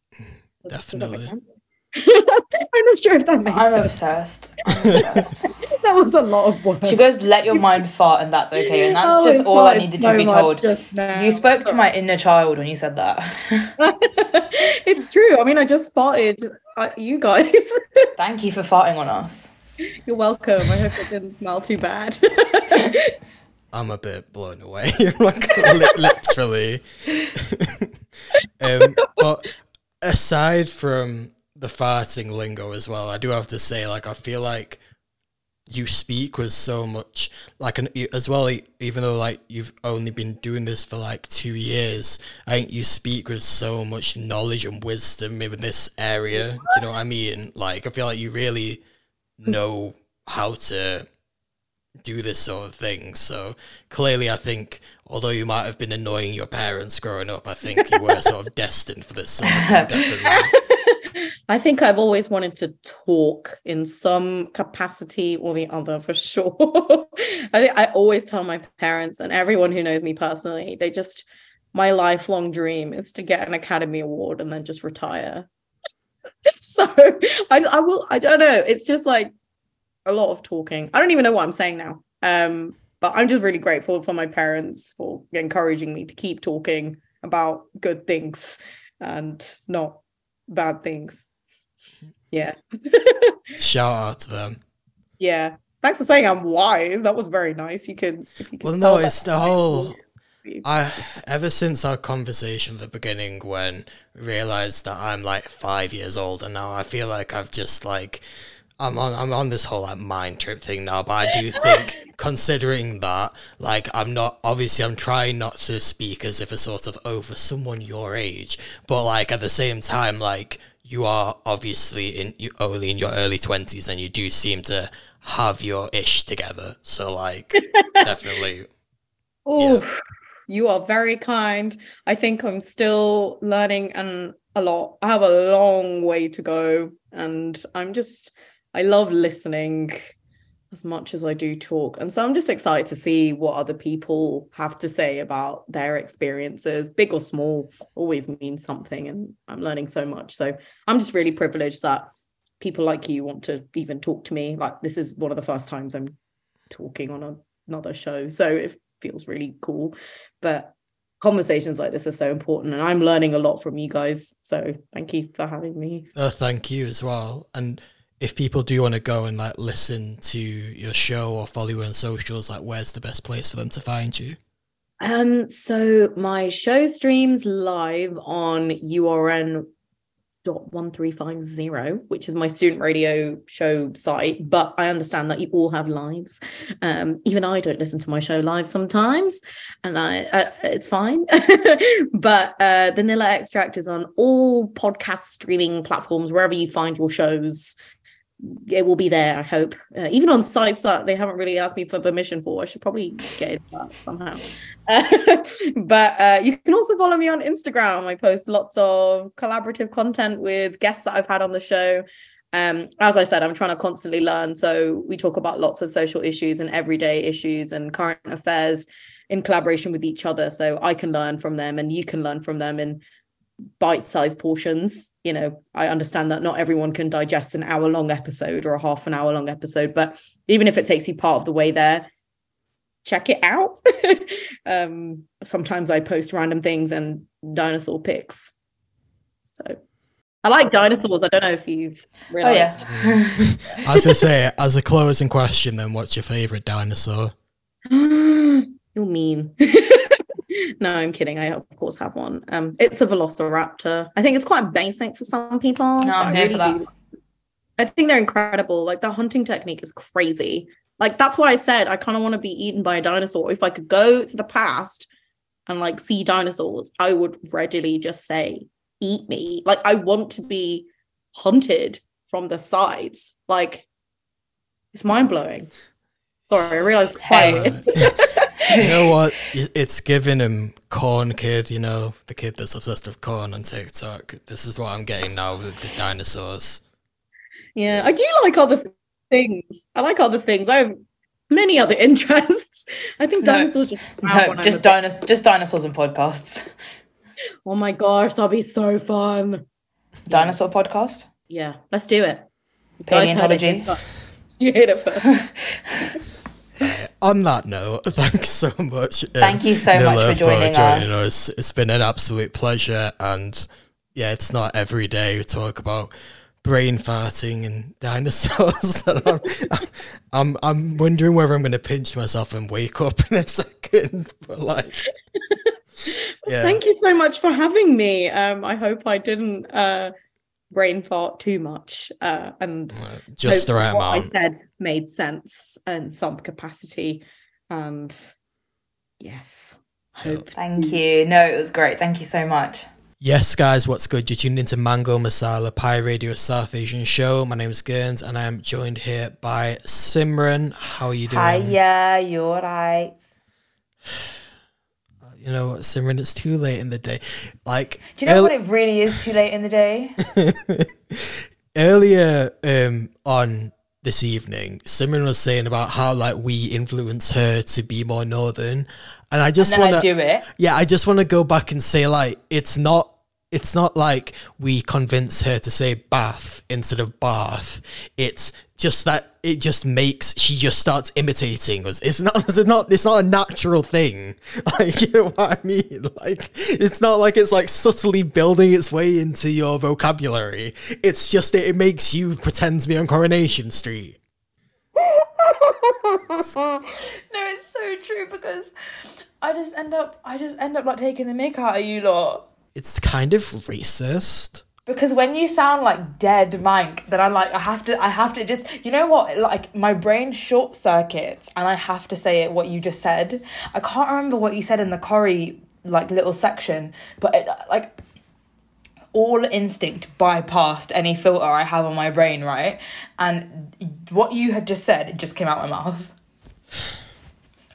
Definitely. I'm not sure if that makes I'm sense. obsessed. I'm obsessed. that was a lot of words. she goes, "Let your mind fart," and that's okay. And that's Oh, just all I farted needed so to be told. Just now. You spoke to my inner child when you said that. it's true. I mean, I just farted at you guys. Thank you for farting on us. You're welcome. I hope it didn't smell too bad. I'm a bit blown away, like literally. um, but aside from the farting lingo as well, I do have to say, like, I feel like you speak with so much, like, an, as well, even though like you've only been doing this for like two years, I think you speak with so much knowledge and wisdom in this area. Do you know what I mean? Like, I feel like you really know how to do this sort of thing. So clearly, I think although you might have been annoying your parents growing up, I think you were sort of destined for this sort of thing, definitely. I think I've always wanted to talk in some capacity or the other for sure. I think I always tell my parents and everyone who knows me personally, they just my lifelong dream is to get an Academy Award and then just retire. so I, I will I don't know. It's just like a lot of talking. I don't even know what I'm saying now. Um, but I'm just really grateful for my parents for encouraging me to keep talking about good things and not bad things. Yeah. Shout out to them. yeah. Thanks for saying I'm wise. That was very nice. You could if you Well, no, it's the whole. I ever since our conversation at the beginning when we realized that I'm like five years old and now I feel like I've just like I'm on I'm on this whole like mind trip thing now, but I do think considering that like I'm not obviously I'm trying not to speak as if a sort of over someone your age, but like at the same time like you are obviously in you only in your early twenties and you do seem to have your ish together. So like definitely Oh, you are very kind. I think I'm still learning and a lot. I have a long way to go, and I'm just I love listening as much as I do talk. And so I'm just excited to see what other people have to say about their experiences, big or small, always means something. And I'm learning so much. So I'm just really privileged that people like you want to even talk to me. Like this is one of the first times I'm talking on a, another show. So it feels really cool. But conversations like this are so important. And I'm learning a lot from you guys. So thank you for having me. Uh, thank you as well. And if people do want to go and like listen to your show or follow you on socials, like where's the best place for them to find you? Um, so my show streams live on URN dot one three five zero, which is my student radio show site. But I understand that you all have lives. Um, even I don't listen to my show live sometimes, and I, it's fine. but uh, the Nila Extract is on all podcast streaming platforms wherever you find your shows. It will be there, I hope. Uh, even on sites that they haven't really asked me for permission for. I should probably get it that somehow. Uh, but uh, you can also follow me on Instagram. I post lots of collaborative content with guests that I've had on the show. Um, as I said, I'm trying to constantly learn. So we talk about lots of social issues and everyday issues and current affairs in collaboration with each other. So I can learn from them and you can learn from them in bite-sized portions. You know, I understand that not everyone can digest an hour-long episode or a half an hour-long episode, but even if it takes you part of the way there, check it out. um, sometimes I post random things and dinosaur pics. So I like dinosaurs. I don't know if you've Oh yeah. realized. As I say, as a closing question, then what's your favorite dinosaur? You're mean. no, I'm kidding. I of course have one. Um, it's a Velociraptor. I think it's quite basic for some people. No, I'm here for that. do- I think they're incredible. Like the hunting technique is crazy. Like that's why I said I kind of want to be eaten by a dinosaur. If I could go to the past and like see dinosaurs, I would readily just say, eat me. Like I want to be hunted from the sides. Like it's mind blowing. Sorry, I realized quiet. you know what? It's giving him corn kid, you know, the kid that's obsessed with corn on TikTok. This is what I'm getting now with the dinosaurs. Yeah, I do like other things. I like other things. I have many other interests. I think dinosaurs no, just no, just dinosaurs, just dinosaurs and podcasts. Oh my gosh, that'd be so fun. Dinosaur podcast? Yeah, let's do it. Paleontology. You heard it first. Uh, on that note, thanks so much. Um, Thank you so Nila much for joining, for joining us. us. It's been an absolute pleasure, and yeah, it's not every day we talk about brain farting and dinosaurs. I'm, I'm, I'm wondering whether I'm going to pinch myself and wake up in a second. But like, yeah. Thank you so much for having me. Um, I hope I didn't uh, brain fart too much, uh, and just the right amount. I said made sense in some capacity, and yes, hope. Thank you. No, it was great. Thank you so much. Yes, guys, what's good? You're tuned into Mango Masala Pi Radio South Asian Show. My name is GVRNZ, and I am joined here by Simran. How are you doing? Hiya, you're right. You know what, Simran? It's too late in the day. Like, do you know early- what? It really is too late in the day. Earlier um, on this evening, Simran was saying about how like we influence her to be more northern, and I just want to do it. Yeah, I just want to go back and say like it's not it's not like we convince her to say bath instead of bath. It's just that it just makes she just starts imitating us. It's not it's not it's not a natural thing. Like you know what I mean? Like it's not like it's like subtly building its way into your vocabulary. It's just it, it makes you pretend to be on Coronation Street. no, it's so true because I just end up I just end up like taking the mick out of you lot it's kind of racist because when you sound like dead Manc, then I'm like, I have to, I have to just, you know what? Like my brain short circuits, and I have to say it. What you just said, I can't remember what you said in the Corrie like little section, but it, like all instinct bypassed any filter I have on my brain, right? And what you had just said, it just came out my mouth.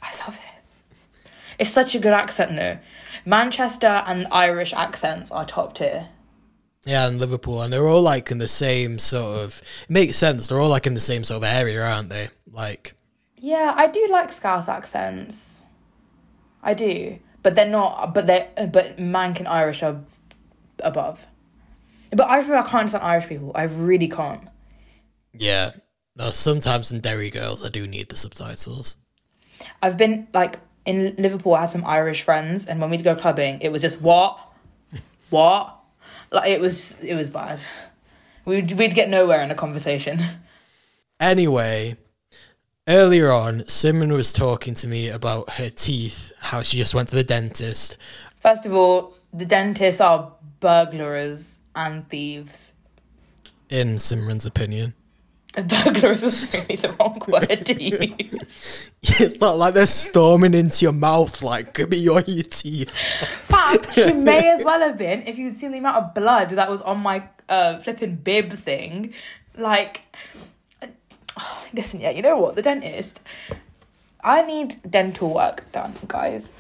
I love it. It's such a good accent, though. Manchester and Irish accents are top tier. Yeah, and Liverpool, and they're all like in the same sort of. It makes sense. They're all like in the same sort of area, aren't they? Like. Yeah, I do like Scouse accents. I do, but they're not. But they but Manc and Irish are above. But Irish people, I can't understand Irish people. I really can't. Yeah, no. Sometimes in Derry Girls, I do need the subtitles. I've been like in Liverpool, I had some Irish friends, and when we'd go clubbing, it was just what, what, like it was it was bad. We'd we'd get nowhere in a conversation. Anyway, earlier on, Simran was talking to me about her teeth, how she just went to the dentist. First of all, the dentists are burglars and thieves. In Simran's opinion. Burglars was really the wrong word to use. it's not like they're storming into your mouth like, give me your, your teeth. Fact, she may as well have been if you'd seen the amount of blood that was on my uh, flipping bib thing. Like, oh, listen, yeah, you know what? The dentist, I need dental work done, guys.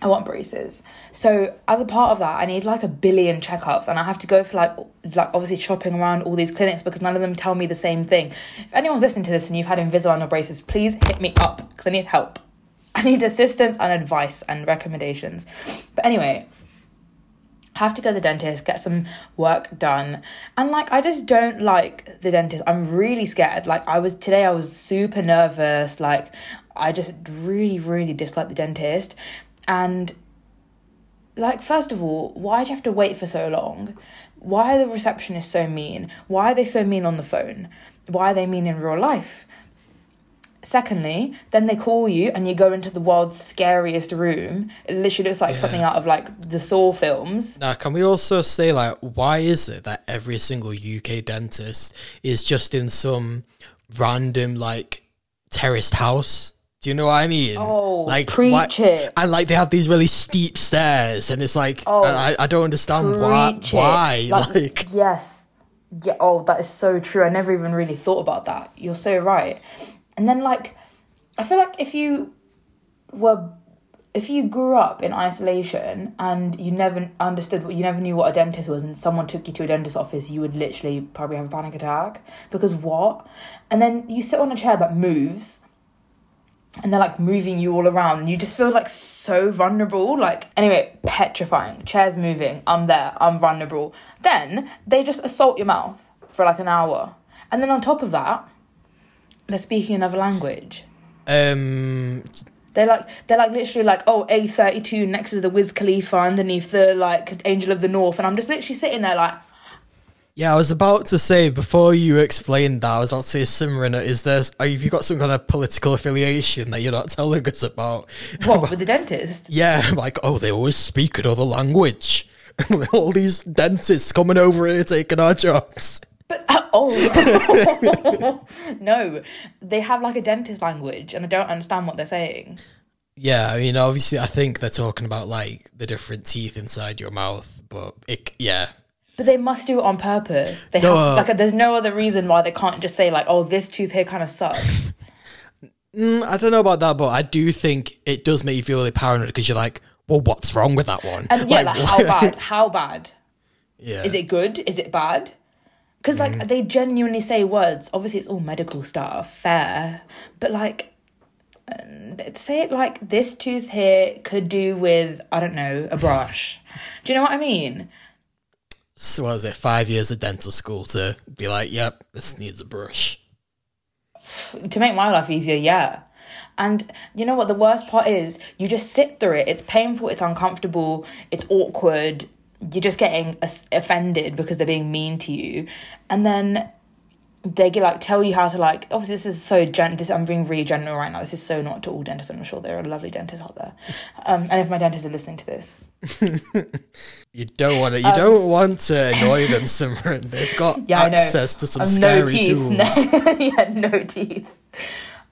I want braces. So as a part of that, I need like a billion checkups, and I have to go for like like obviously shopping around all these clinics because none of them tell me the same thing. If anyone's listening to this and you've had Invisalign or braces, please hit me up because I need help. I need assistance and advice and recommendations. But anyway, have to go to the dentist, get some work done. And like I just don't like the dentist. I'm really scared. Like I was today I was super nervous. Like I just really, really dislike the dentist. And like first of all, why do you have to wait for so long? Why are the receptionists so mean? Why are they so mean on the phone? Why are they mean in real life? secondly, then they call you and you go into the world's scariest room. It literally looks like something out of like the Saw films. Now, can we also say, like, why is it that every single UK dentist is just in some random, like, terraced house? Do you know what I mean? Oh, like preach it. And like they have these really steep stairs, and it's like Oh, I, I don't understand why. It. Why? Like, yes yeah oh that is so true i never even really thought about that you're so right and then like i feel like if you were if you grew up in isolation and you never understood what you never knew what a dentist was and someone took you to a dentist office you would literally probably have a panic attack because what and then you sit on a chair that moves and they're like moving you all around and you just feel like so vulnerable like anyway petrifying chairs moving i'm there i'm vulnerable. Then they just assault your mouth for like an hour and then on top of that they're speaking another language. Um, they're like they're like literally like oh A32 next to the Wiz Khalifa underneath the like Angel of the North and I'm just literally sitting there like yeah, I was about to say before you explained that, I was about to say, Simran, is there? Have you got some kind of political affiliation that you're not telling us about? what with the dentist Yeah, like, oh, they always speak another language. All these dentists coming over here taking our jobs. But uh, oh no, they have like a dentist language, and I don't understand what they're saying. Yeah, I mean, obviously, I think they're talking about like the different teeth inside your mouth, but it, yeah, But they must do it on purpose. They No, have uh, like there's no other reason why they can't just say like, oh, this tooth here kind of sucks. Mm, I don't know about that, but I do think it does make you feel really paranoid because you're like, well, what's wrong with that one? And yeah, like, how bad? How bad? yeah, Is it good? Is it bad? Because like they genuinely say words. Obviously, it's all medical stuff, fair, but like. uh, Say it like this tooth here could do with I don't know a brush. Do you know what I mean? So what is it? Five years of dental school to be like, yep, this needs a brush. to make my life easier, yeah. And you know what the worst part is? You just sit through it. It's painful, it's uncomfortable, it's awkward. You're just getting offended because they're being mean to you. And then they get like tell you how to like obviously this is so gen this I'm being really general right now. This is so not to all dentists, I'm sure there are lovely dentists out there. Um and if my dentists are listening to this. You don't want to. Um, You don't want to annoy them, Simran. They've got Yeah, access to some Um, scary tools. No, yeah, no teeth.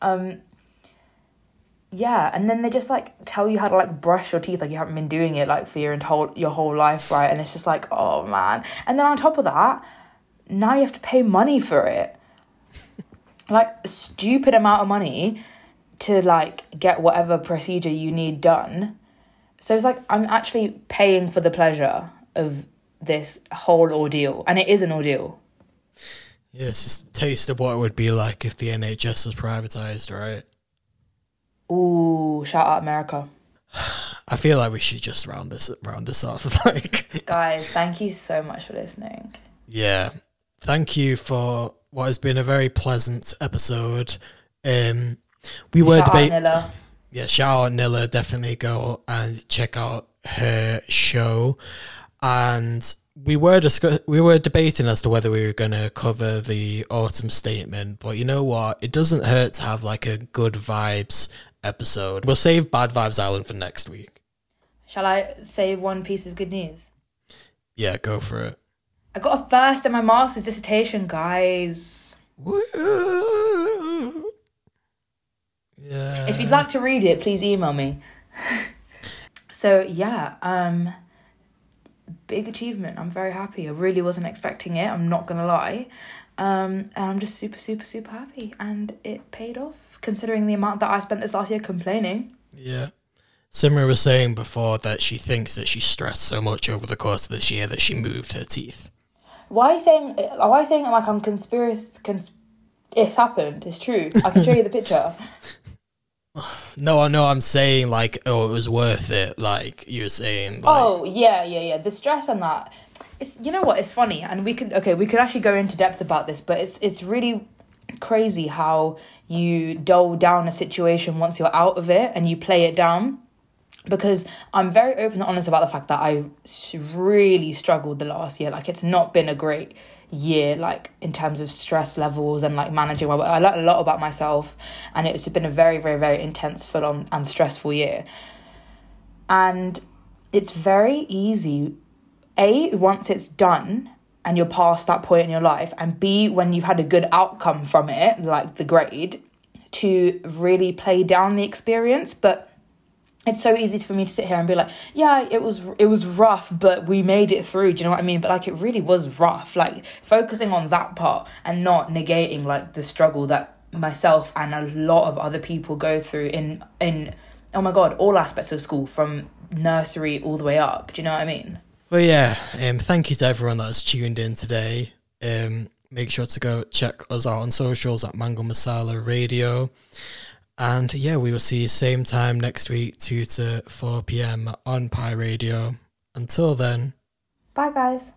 Um, yeah, and then they just like tell you how to like brush your teeth like you haven't been doing it like for your whole your whole life, right? And it's just like, oh man. And then on top of that, now you have to pay money for it. like a stupid amount of money to like get whatever procedure you need done. So it's like I'm actually paying for the pleasure of this whole ordeal, and it is an ordeal. Yeah, it's just a taste of what it would be like if the NHS was privatized, right? Ooh, shout out America. I feel like we should just round this round this off. Like, Guys, thank you so much for listening. yeah, thank you for what has been a very pleasant episode. Um, we were debating. Yeah, shout out Nila. Definitely go and check out her show. And we were discuss- we were debating as to whether we were going to cover the autumn statement, but you know what? It doesn't hurt to have like a good vibes episode. We'll save Bad Vibes Island for next week. Shall I say one piece of good news? Yeah, go for it. I got a first in my master's dissertation, guys. Woo! Yeah. If you'd like to read it, please email me. so yeah, um big achievement. I'm very happy. I really wasn't expecting it, I'm not gonna lie. Um and I'm just super, super, super happy. And it paid off, considering the amount that I spent this last year complaining. Yeah. Simra was saying before that she thinks that she stressed so much over the course of this year that she moved her teeth. Why are you saying uh, why are you saying it like I'm conspiracy cons- it's happened, it's true. I can show you the picture. No, I know I'm saying like, oh, it was worth it. Like you're saying, like, Oh yeah, yeah, yeah. The stress on that. It's you know what? It's funny, and we could okay. We could actually go into depth about this, but it's it's really crazy how you dull down a situation once you're out of it and you play it down. Because I'm very open and honest about the fact that I really struggled the last year. Like it's not been a great year like in terms of stress levels and like managing my I learned a lot about myself and it's been a very very very intense full on and stressful year and it's very easy a once it's done and you're past that point in your life and b when you've had a good outcome from it like the grade to really play down the experience but it's so easy for me to sit here and be like, yeah, it was it was rough, but we made it through. Do you know what I mean? But like, it really was rough. Like focusing on that part and not negating like the struggle that myself and a lot of other people go through in in oh my god, all aspects of school from nursery all the way up. Do you know what I mean? Well, yeah. Um, thank you to everyone that's tuned in today. Um, make sure to go check us out on socials at Mango Masala Radio. And yeah, we will see you same time next week, 2 to 4 p.m. on Pi Radio. Until then. Bye, guys.